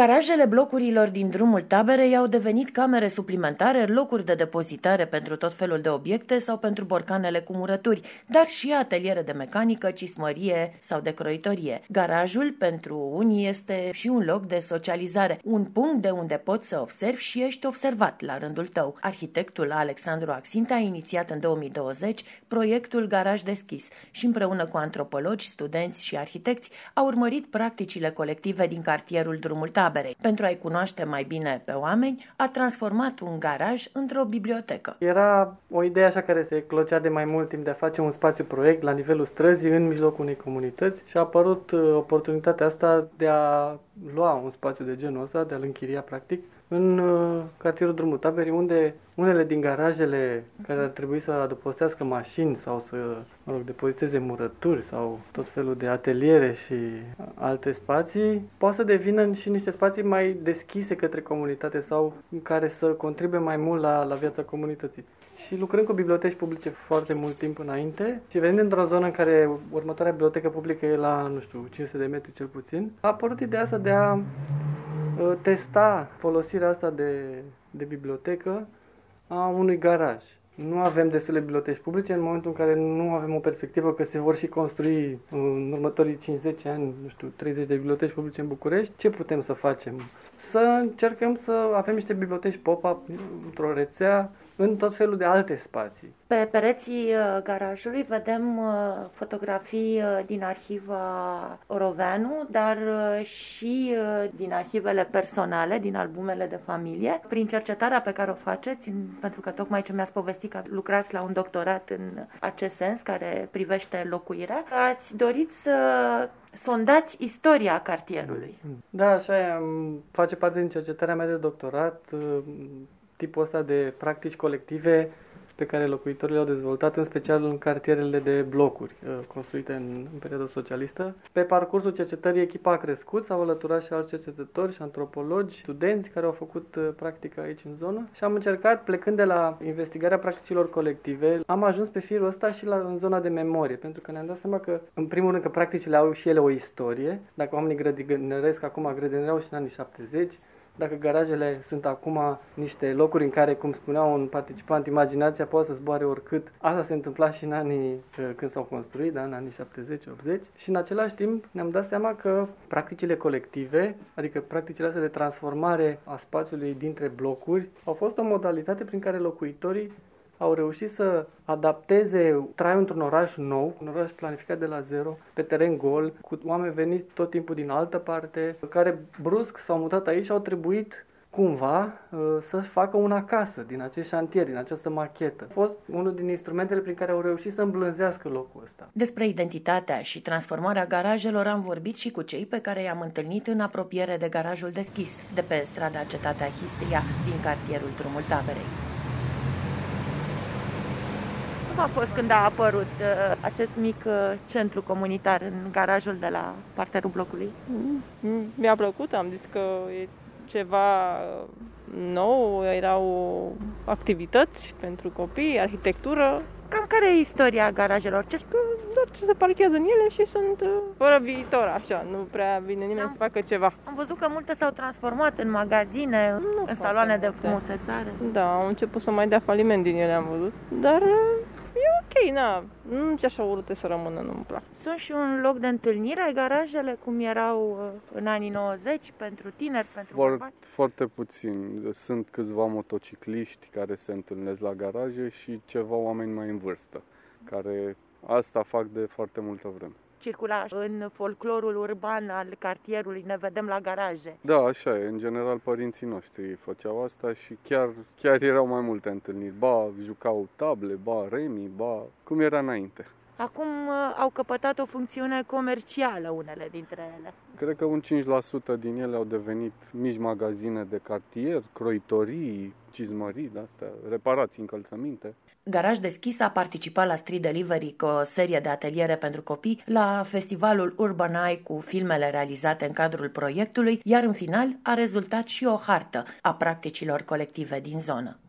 Garajele blocurilor din drumul taberei au devenit camere suplimentare, locuri de depozitare pentru tot felul de obiecte sau pentru borcanele cu murături, dar și ateliere de mecanică, cismărie sau de croitorie. Garajul pentru unii este și un loc de socializare, un punct de unde poți să observi și ești observat la rândul tău. Arhitectul Alexandru Axinte a inițiat în 2020 proiectul Garaj Deschis și împreună cu antropologi, studenți și arhitecți a urmărit practicile colective din cartierul Drumul taberei. Pentru a-i cunoaște mai bine pe oameni, a transformat un garaj într-o bibliotecă. Era o idee așa care se clocea de mai mult timp de a face un spațiu proiect la nivelul străzii în mijlocul unei comunități și a apărut uh, oportunitatea asta de a lua un spațiu de genul ăsta, de a-l închiria practic, în uh, cartierul Drumul Taberii, unde unele din garajele care ar trebui să adăpostească mașini sau să, mă rog, depoziteze murături sau tot felul de ateliere și alte spații, poate să devină și niște spații mai deschise către comunitate sau care să contribuie mai mult la, la viața comunității. Și lucrând cu biblioteci publice foarte mult timp înainte și venind într-o zonă în care următoarea bibliotecă publică e la, nu știu, 500 de metri cel puțin, a apărut ideea asta de a uh, testa folosirea asta de, de bibliotecă a unui garaj. Nu avem destule biblioteci publice în momentul în care nu avem o perspectivă că se vor și construi în următorii 5-10 ani, nu știu, 30 de biblioteci publice în București. Ce putem să facem? Să încercăm să avem niște biblioteci pop-up într-o rețea în tot felul de alte spații. Pe pereții uh, garajului vedem uh, fotografii uh, din arhiva Oroveanu, dar și din arhivele personale, din albumele de familie. Prin cercetarea pe care o faceți, pentru că tocmai ce mi-ați povestit că lucrați la un doctorat în acest sens, care privește locuirea, ați dorit să sondați istoria cartierului. Da, așa e. Face parte din cercetarea mea de doctorat tipul ăsta de practici colective pe care locuitorii le-au dezvoltat, în special în cartierele de blocuri uh, construite în, în perioada socialistă. Pe parcursul cercetării, echipa a crescut, s-au alăturat și alți cercetători și antropologi, studenți care au făcut uh, practică aici în zonă și am încercat, plecând de la investigarea practicilor colective, am ajuns pe firul ăsta și la, în zona de memorie, pentru că ne-am dat seama că, în primul rând, că practicile au și ele o istorie. Dacă oamenii grădinăresc acum, grădinăreau și în anii 70, dacă garajele sunt acum niște locuri în care, cum spunea un participant, imaginația poate să zboare oricât, asta se întâmpla și în anii uh, când s-au construit, da, în anii 70-80 și în același timp ne-am dat seama că practicile colective, adică practicile astea de transformare a spațiului dintre blocuri, au fost o modalitate prin care locuitorii au reușit să adapteze traiul într-un oraș nou, un oraș planificat de la zero, pe teren gol, cu oameni veniți tot timpul din altă parte, care brusc s-au mutat aici și au trebuit cumva uh, să facă una casă din acest șantier, din această machetă. A fost unul din instrumentele prin care au reușit să îmblânzească locul ăsta. Despre identitatea și transformarea garajelor am vorbit și cu cei pe care i-am întâlnit în apropiere de garajul deschis, de pe strada Cetatea Histria, din cartierul Drumul Taberei. Cum a fost când a apărut uh, acest mic uh, centru comunitar în garajul de la parterul blocului? Mm, mi-a plăcut, am zis că e ceva nou, erau activități pentru copii, arhitectură. Cam care e istoria garajelor? Ce... Doar ce se parchează în ele și sunt uh, fără viitor, așa, nu prea vine nimeni am, să facă ceva. Am văzut că multe s-au transformat în magazine, nu în saloane de frumusețare. Da, au început să mai dea faliment din ele, am văzut, dar ok, na, nu ce așa urâte să rămână, nu-mi plac. Sunt și un loc de întâlnire, garajele, cum erau uh, în anii 90, pentru tineri, pentru Foarte, bărbați? Foarte puțin. Sunt câțiva motocicliști care se întâlnesc la garaje și ceva oameni mai în vârstă, care asta fac de foarte multă vreme circula în folclorul urban al cartierului, ne vedem la garaje. Da, așa e. În general, părinții noștri făceau asta și chiar, chiar erau mai multe întâlniri. Ba, jucau table, ba, remi, ba, cum era înainte. Acum uh, au căpătat o funcțiune comercială unele dintre ele. Cred că un 5% din ele au devenit mici magazine de cartier, croitorii, cizmării, de-astea, reparații, încălțăminte. Garaj Deschis a participat la Street Delivery cu o serie de ateliere pentru copii la festivalul Urban Eye cu filmele realizate în cadrul proiectului, iar în final a rezultat și o hartă a practicilor colective din zonă.